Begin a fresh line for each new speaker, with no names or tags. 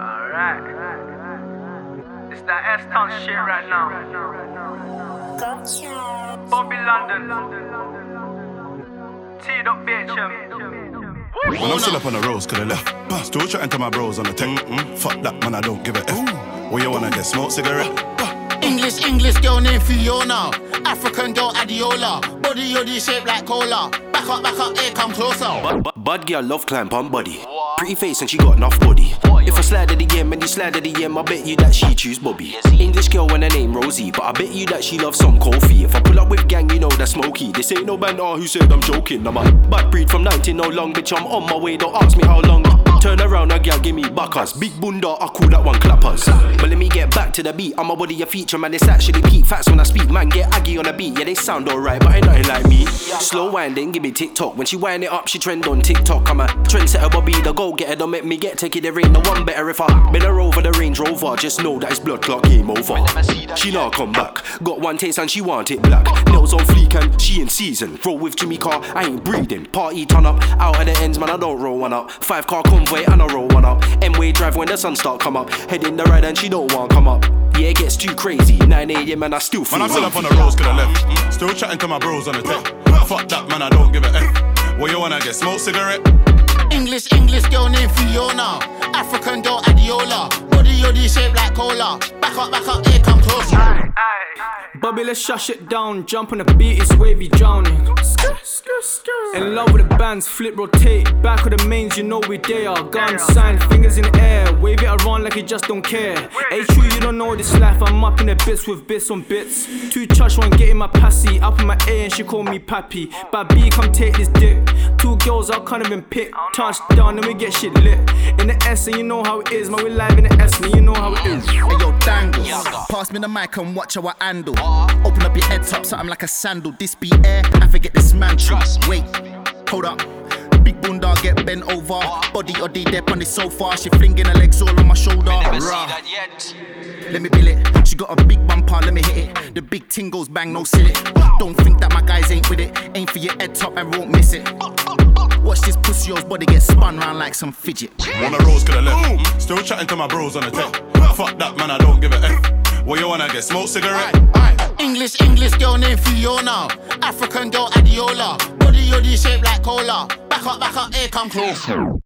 Alright. It's that S Town shit right now. Bobbi London. Teedot BHM.
When I'm still up on the roads, could I left. Still chatting to my bros on the tech. Mm, fuck that, man, I don't give a F. Where you wanna get smoke cigarette?
English, English girl named Fiona. African girl Adiola. Body yoddy shaped like cola. Back up, back up, here come closer.
Bad, bad, bad girl love climb on body. Pretty face and she got enough body. If I slide at the end, and you slide at the end, I bet you that she choose Bobbi. English girl when her name Rosie, but I bet you that she loves some coffee. If I pull up with gang, you know that's smoky. This ain't no banter who said I'm joking. I'm a bad breed from 19 no long, bitch. I'm on my way. Don't ask me how long. Turn around, a girl give me buckers. Big bunda, I call that one clappers. But let me get back to the beat. I'm a body a feature, man. It's actually peak facts when I speak. Man, get aggy on the beat. Yeah, they sound alright, but ain't nothing like me. Slow winding, give me TikTok. When she wind it up, she trend on TikTok. I'm a trendsetter, Bobbi, the go getter. Don't make me get taken. There ain't no one better if I been her over the Range Rover. Just know that it's blood clock game over. She not come back. Got one taste and she want it black. Nails on fleek and she in season. Roll with Jimmy Carr, I ain't breathing. Party turn up, out of the ends, man. I don't roll one up. Five car convoy and I roll one up. M-way drive when the sun start come up. Head in the right and she don't want come up. Yeah, it gets too crazy. 9 a.m. and I still feel.
Man, I'm still up on the roads, could I left. Still chatting to my bros on the tech. Fuck that, man, I don't give a F. Where you wanna get smoke cigarette?
English, English girl named Fiona. African girl Adiola. Body yoddy shaped like cola. Back up, back up, here come closer.
Aye.
Bobbi, let's shush it down. Jump on the beat, it's wavy drowning. In love with the bands, flip, rotate. Back of the mains, you know we there. Gun sign, fingers in the air. Wave it around like you just don't care. Hey, true, you don't know this life. I'm up in the bits with bits on bits. Two chush, one getting my passy. Up in my A and she call me pappy. But B, come take this dick. Two girls, I can't even pick. Touchdown, and we get shit lit. In the S, and you know how it is. Man, we live in the S, and you know how it is.
Hey yo, dangles. Pass me the mic and watch how I handle. Open up your head top, something like a sandal. This be air, I forget this man true. Wait, hold up. Big bunda get bent over. Body oddy dep on the sofa. She flinging her legs all on my shoulder. Rah. Let me bill it. She got a big bumper, let me hit it. The big ting goes bang, no silly. Don't think that my guys ain't with it. Aim for your head top and won't miss it. Watch this pussy yo's body get spun round like some fidget.
On the roads, could I left. Still chatting to my bros on the tech. Fuck that, man, I don't give a F. What you wanna get smoke cigarette?
English, English girl named Fiona. African girl Adiola. Body yoddy shaped like cola. Back up, back up, here come closer.